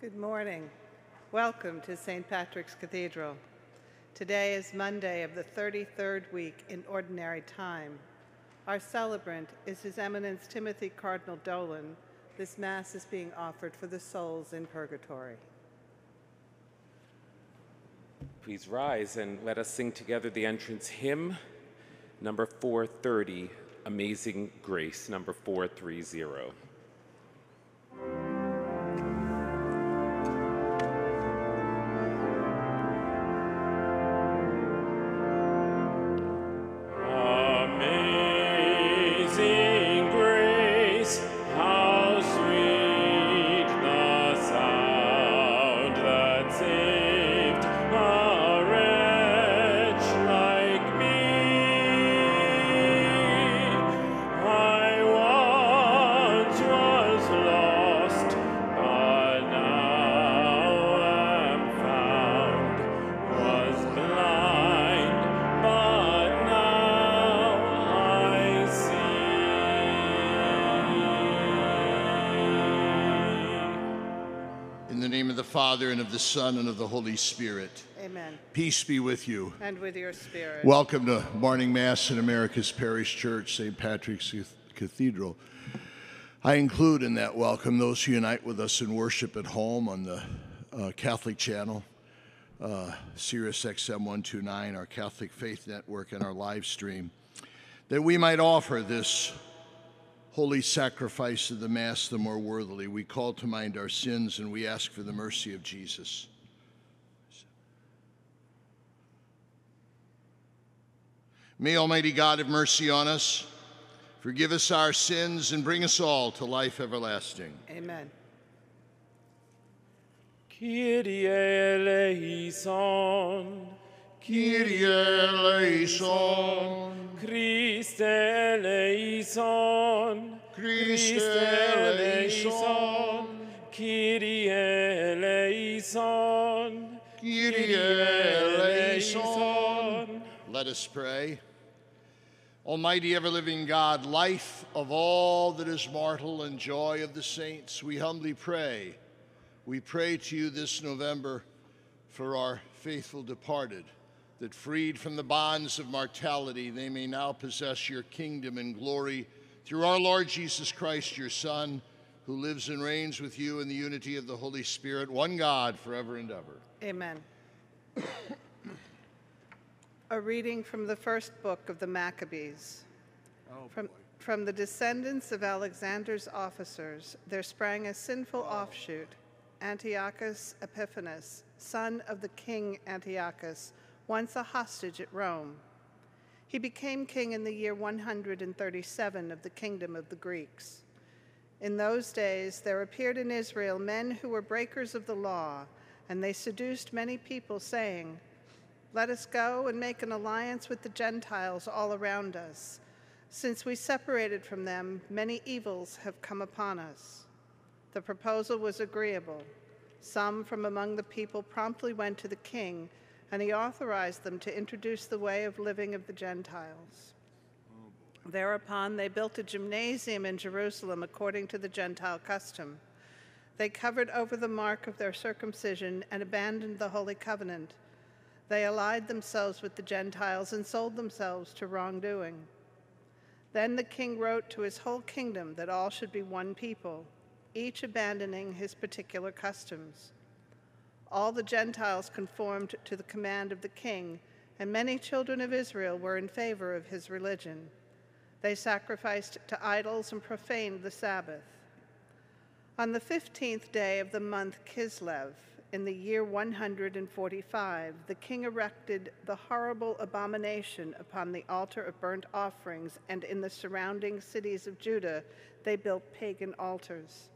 Good morning. Welcome to St. Patrick's Cathedral. Today is Monday of the 33rd week in Ordinary Time. Our celebrant is His Eminence Timothy Cardinal Dolan. This Mass is being offered for the souls in purgatory. Please rise and let us sing together the entrance hymn, number 430, Amazing Grace, number 430. Father, and of the Son, and of the Holy Spirit. Amen. Peace be with you. And with your spirit. Welcome to morning Mass in America's Parish Church, St. Patrick's Cathedral. I include in that welcome those who unite with us in worship at home on the uh, Catholic channel, uh, Sirius XM 129, our Catholic Faith Network, and our live stream, that we might offer this holy sacrifice of the Mass the more worthily. We call to mind our sins and we ask for the mercy of Jesus. May Almighty God have mercy on us, forgive us our sins, and bring us all to life everlasting. Amen. Kyrie eleison, Kyrie eleison, Christe eleison, Christe eleison, Kyrie eleison, Kyrie eleison. Let us pray. Almighty ever living God, life of all that is mortal and joy of the saints, we humbly pray. We pray to you this November for our faithful departed, that freed from the bonds of mortality, they may now possess your kingdom and glory through our Lord Jesus Christ, your Son, who lives and reigns with you in the unity of the Holy Spirit, one God, forever and ever. Amen. A reading from the first book of the Maccabees. Oh, from, from the descendants of Alexander's officers, there sprang a sinful offshoot, Antiochus Epiphanes, son of the king Antiochus, once a hostage at Rome. He became king in the year 137 of the kingdom of the Greeks. In those days, there appeared in Israel men who were breakers of the law, and they seduced many people, saying, Let us go and make an alliance with the Gentiles all around us. Since we separated from them, many evils have come upon us. The proposal was agreeable. Some from among the people promptly went to the king, and he authorized them to introduce the way of living of the Gentiles. Thereupon, they built a gymnasium in Jerusalem according to the Gentile custom. They covered over the mark of their circumcision and abandoned the Holy Covenant. They allied themselves with the Gentiles and sold themselves to wrongdoing. Then the king wrote to his whole kingdom that all should be one people, each abandoning his particular customs. All the Gentiles conformed to the command of the king, and many children of Israel were in favor of his religion. They sacrificed to idols and profaned the Sabbath. On the fifteenth day of the month Kislev, in the year 145, the king erected the horrible abomination upon the altar of burnt offerings, and in the surrounding cities of Judah they built pagan altars.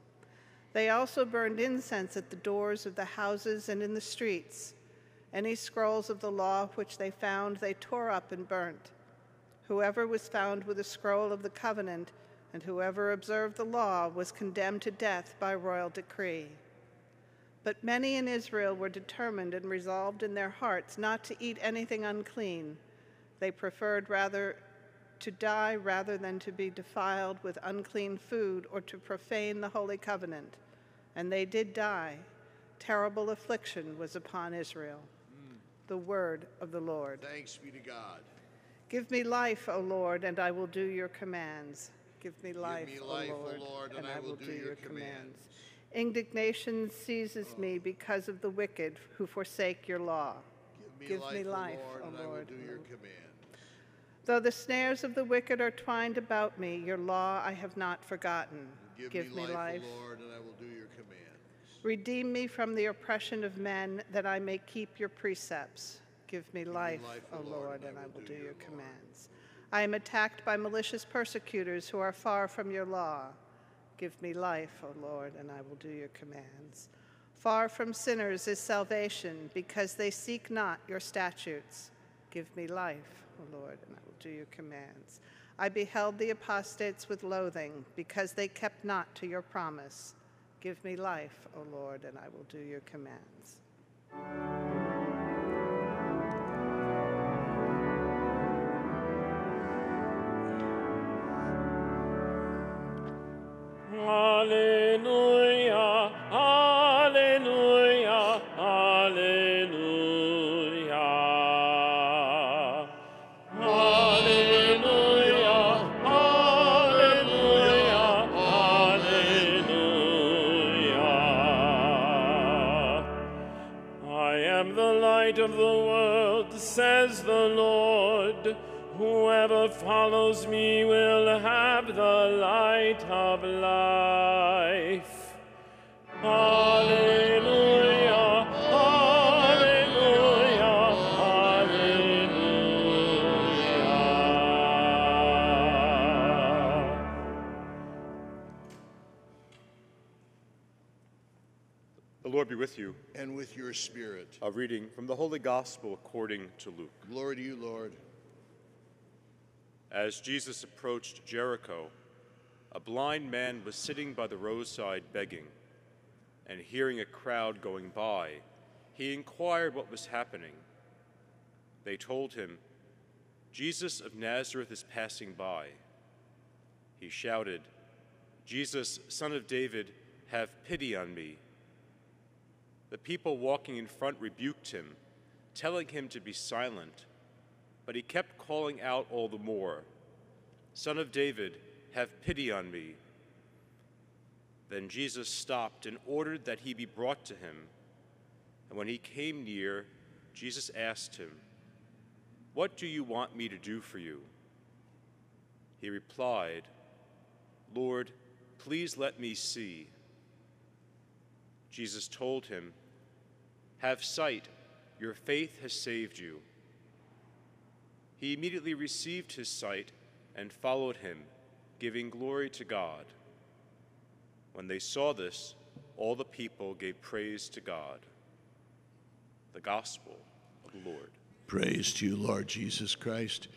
They also burned incense at the doors of the houses and in the streets. Any scrolls of the law which they found, they tore up and burnt. Whoever was found with a scroll of the covenant and whoever observed the law was condemned to death by royal decree. But many in Israel were determined and resolved in their hearts not to eat anything unclean. They preferred rather to die rather than to be defiled with unclean food or to profane the holy covenant. And they did die, terrible affliction was upon Israel. Mm. The word of the Lord. Thanks be to God. Give me life, O Lord, and I will do your commands. Give me life, me O life, O Lord, Lord, and I will do your commands. Indignation seizes me oh. because of the wicked who forsake your law. Give me Give life, me O Lord, O and I will do your commands. Though the snares of the wicked are twined about me, your law I have not forgotten. Give, me, life, O Lord, and I will do your commands. Redeem me from the oppression of men, that I may keep your precepts. Give me life, life, O O Lord, and I will do your commands. I am attacked by malicious persecutors who are far from your law. Give me life, O Lord, and I will do your commands. Far from sinners is salvation, because they seek not your statutes. Give me life, O Lord, and I will do your commands. I beheld the apostates with loathing, because they kept not to your promise. Give me life, O Lord, and I will do your commands. Alleluia, The Lord be with you. And with your spirit. A reading from the Holy Gospel according to Luke. Glory to you, Lord. As Jesus approached Jericho, a blind man was sitting by the roadside begging, and hearing a crowd going by, he inquired what was happening. They told him, Jesus of Nazareth is passing by. He shouted, Jesus, son of David, have pity on me. The people walking in front rebuked him, telling him to be silent. But he kept calling out all the more, Son of David, have pity on me. Then Jesus stopped and ordered that he be brought to him. And when he came near, Jesus asked him, What do you want me to do for you? He replied, Lord, please let me see. Jesus told him, Have sight, your faith has saved you. He immediately received his sight and followed him, giving glory to God. When they saw this, all the people gave praise to God. The Gospel of the Lord. Praise to you, Lord Jesus Christ.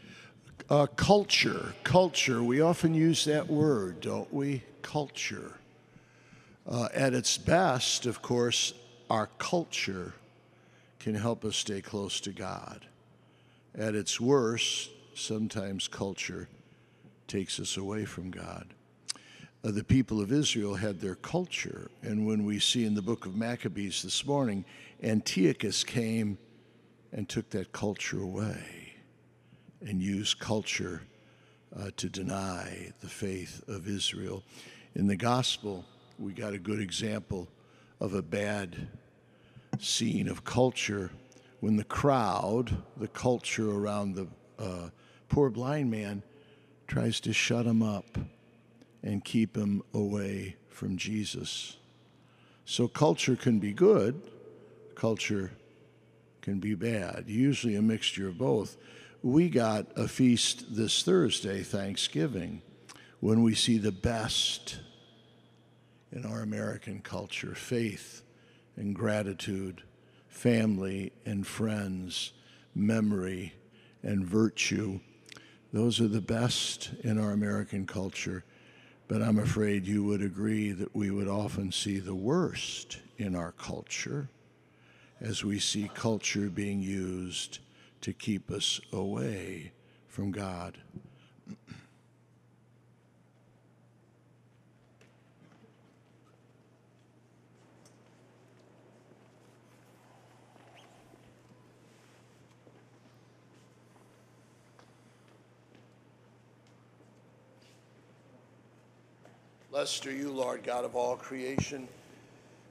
Uh, culture, culture, we often use that word, don't we? Culture. Uh, at its best, of course, our culture can help us stay close to God. At its worst, sometimes culture takes us away from God. Uh, the people of Israel had their culture, and when we see in the book of Maccabees this morning, Antiochus came and took that culture away and used culture uh, to deny the faith of Israel. In the gospel, we got a good example of a bad scene of culture when the crowd, the culture around the uh, poor blind man, tries to shut him up and keep him away from Jesus. So culture can be good, culture can be bad, usually a mixture of both. We got a feast this Thursday, Thanksgiving, when we see the best in our American culture faith and gratitude, family and friends, memory and virtue. Those are the best in our American culture. But I'm afraid you would agree that we would often see the worst in our culture as we see culture being used to keep us away from God. Blessed are you, Lord God of all creation.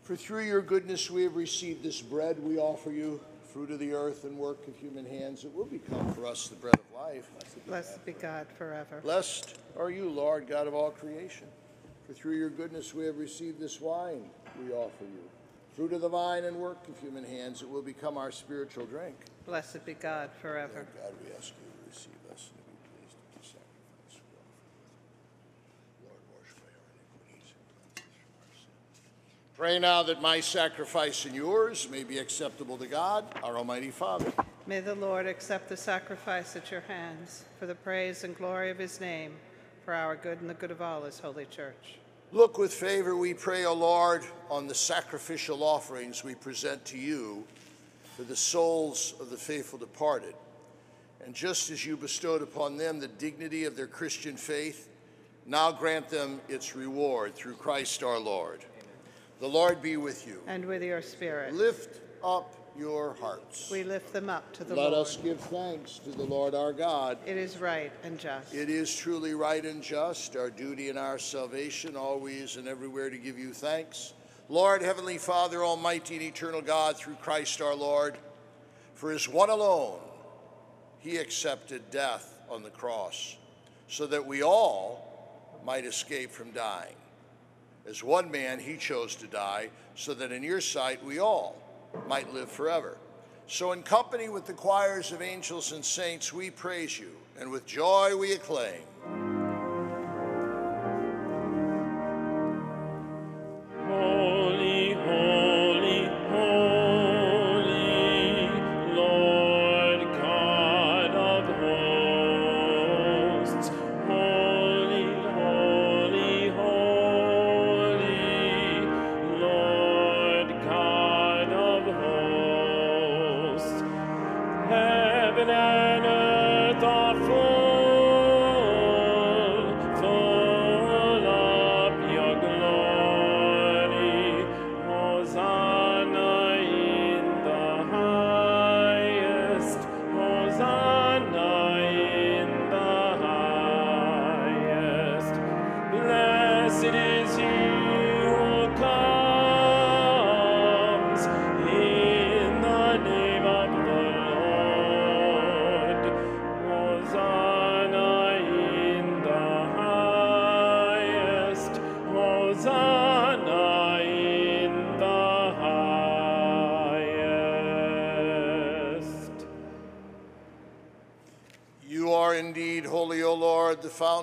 For through your goodness we have received this bread we offer you, fruit of the earth and work of human hands. It will become for us the bread of life. Blessed be God forever. Blessed are you, Lord God of all creation. For through your goodness we have received this wine we offer you, fruit of the vine and work of human hands. It will become our spiritual drink. Blessed be God forever. Lord God, we ask you to receive us and to be pleased with the sacrifice we offer. Lord, wash away our iniquities and cleanse us from our sins. Pray now that my sacrifice and yours may be acceptable to God, our Almighty Father. May the Lord accept the sacrifice at your hands for the praise and glory of his name, for our good and the good of all his holy church. Look with favor, we pray, O Lord, on the sacrificial offerings we present to you for the souls of the faithful departed. And just as you bestowed upon them the dignity of their Christian faith, now grant them its reward through Christ our Lord. The Lord be with you. And with your spirit, Lift up your hearts. we lift them up to the Let Lord. Let us give thanks to the Lord our God. It is right and just. It is truly right and just, our duty and our salvation, always and everywhere to give you thanks. Lord, Heavenly Father, Almighty and eternal God, through Christ our Lord, for his one alone, he accepted death on the cross, so that we all might escape from dying. As one man, he chose to die, so that in your sight we all might live forever. So, in company with the choirs of angels and saints, we praise you, and with joy we acclaim.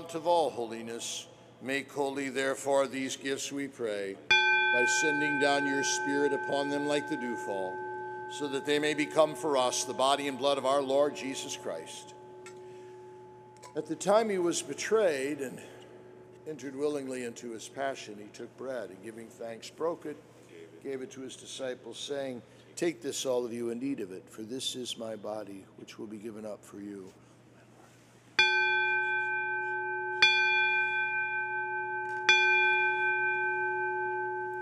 Fount of all holiness. Make holy, therefore, these gifts, we pray, by sending down your Spirit upon them like the dewfall, so that they may become for us the body and blood of our Lord Jesus Christ. At the time he was betrayed and entered willingly into his passion, he took bread and giving thanks, broke it, gave it to his disciples, saying, Take this, all of you, and eat of it, for this is my body, which will be given up for you.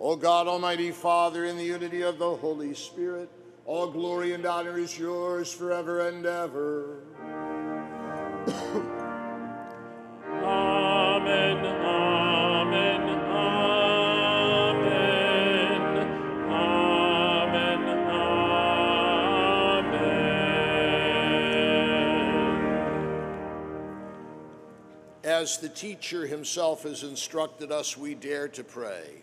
O God, Almighty Father, in the unity of the Holy Spirit, all glory and honor is yours forever and ever. Amen, amen, amen, amen, amen. As the teacher himself has instructed us, we dare to pray.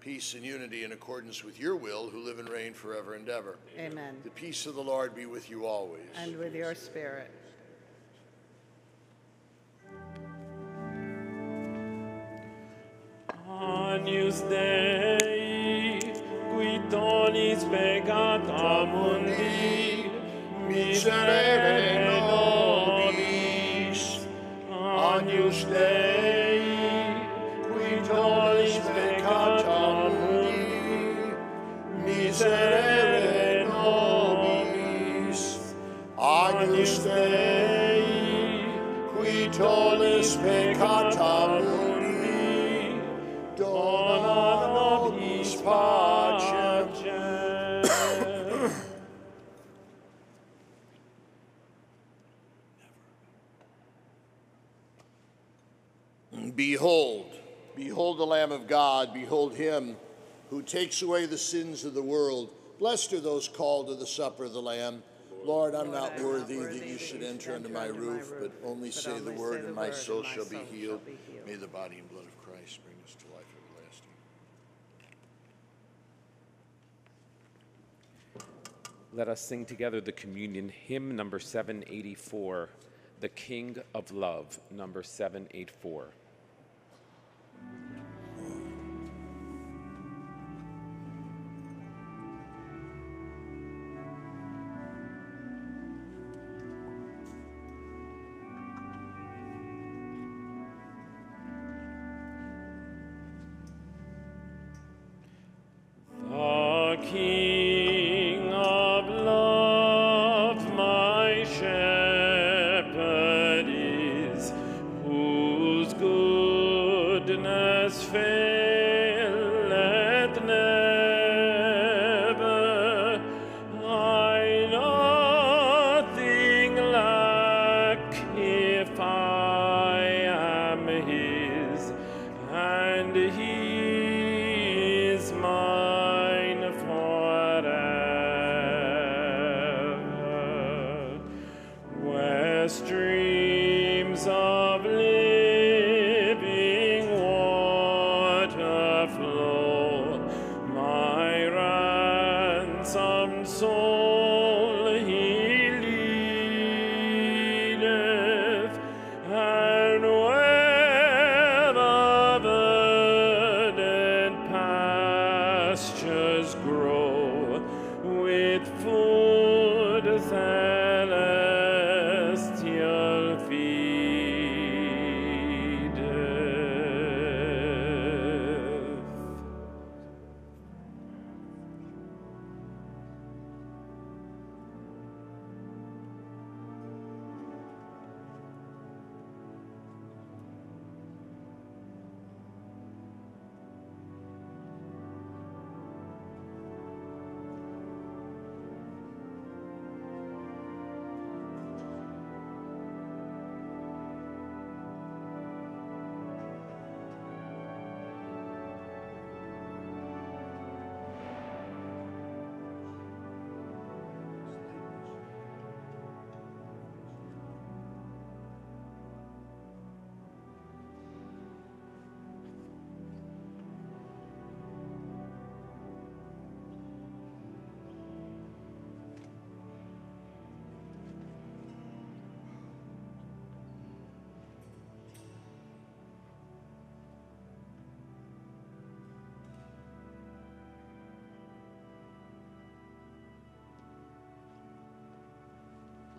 peace and unity in accordance with your will, who live and reign forever and ever. Amen. The peace of the Lord be with you always. And with your spirit. Agnus Dei, qui tollis peccata mundi, miserere nobis. Agnus Dei, behold him who takes away the sins of the world. Blessed are those called to the supper of the Lamb. Lord, I'm not I am worthy not that you should enter should under my roof, but only but say only the word, and my soul and my shall be shall be healed. May the body and blood of Christ bring us to life everlasting. Let us sing together the communion hymn number 784, The King of Love, number 784. Whose goodness faileth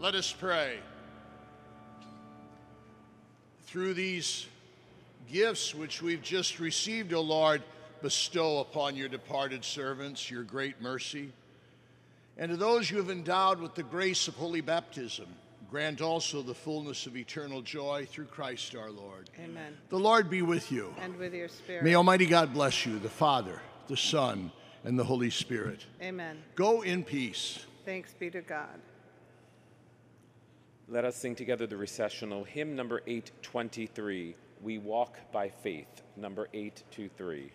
Let us pray. Through these gifts which we've just received, O Lord, bestow upon your departed servants your great mercy. And to those you have endowed with the grace of holy baptism, grant also the fullness of eternal joy through Christ our Lord. Amen. The Lord be with you. And with your spirit. May Almighty God bless you, the Father, the Son, and the Holy Spirit. Amen. Go in peace. Thanks be to God. Let us sing together the recessional hymn number 823. We walk by faith, number 823.